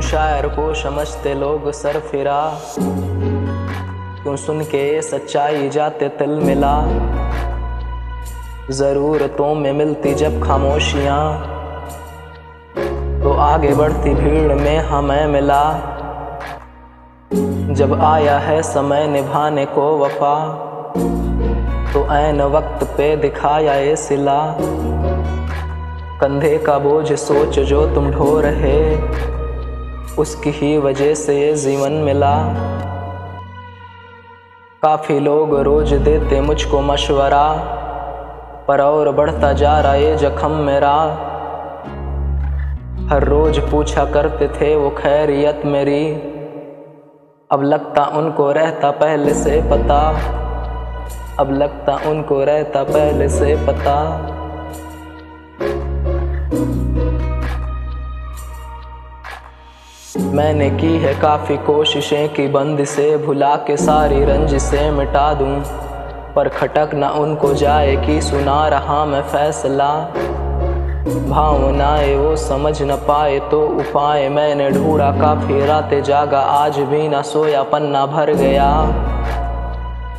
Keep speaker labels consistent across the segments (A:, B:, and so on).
A: शायर को समझते लोग सर फिरा क्यों सुन के सच्चाई जाते तिल मिला। जरूरतों में मिलती जब खामोशियाँ। तो आगे बढ़ती भीड़ में हमें मिला। जब आया है समय निभाने को वफा। तो ऐन वक्त पे दिखाया ये सिला। कंधे का बोझ सोच जो तुम ढो रहे। उसकी ही वजह से ये जीवन मिला। काफ़ी लोग रोज देते मुझको मशवरा, पर और बढ़ता जा रहा ये जख्म मेरा। हर रोज पूछा करते थे, वो खैरियत मेरी? अब लगता उनको रहता पहले से पता। अब लगता उनको रहता पहले से पता। मैंने की है काफ़ी कोशिशें कि बंद से भुला के सारी रंज से मिटा दूँ। पर खटक ना उनको जाए कि सुना रहा मैं फैसला। भावनाएँ वो समझ न पाए तो उपाय मैंने ढूंढा। काफ़ी रातें जागा, आज भी ना सोया, पन्ना भर गया।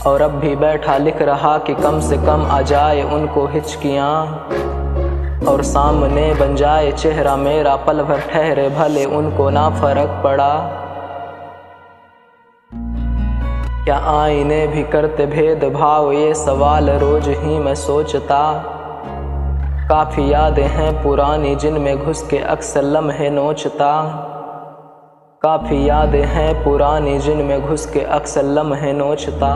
A: और अब भी बैठा लिख रहा कि कम से कम आ जाए उनको हिचकियाँ। और सामने बन जाए चेहरा मेरा पल भर ठहरे भले उनको ना फ़र्क पड़ा। क्या आईने भी करते भेदभाव? ये सवाल रोज ही मैं सोचता। काफ़ी यादें हैं पुरानी जिनमें घुस के अक्सर लम्हे नोचता। काफ़ी यादें हैं पुरानी जिनमें घुस के अक्सर लम्हे नोचता।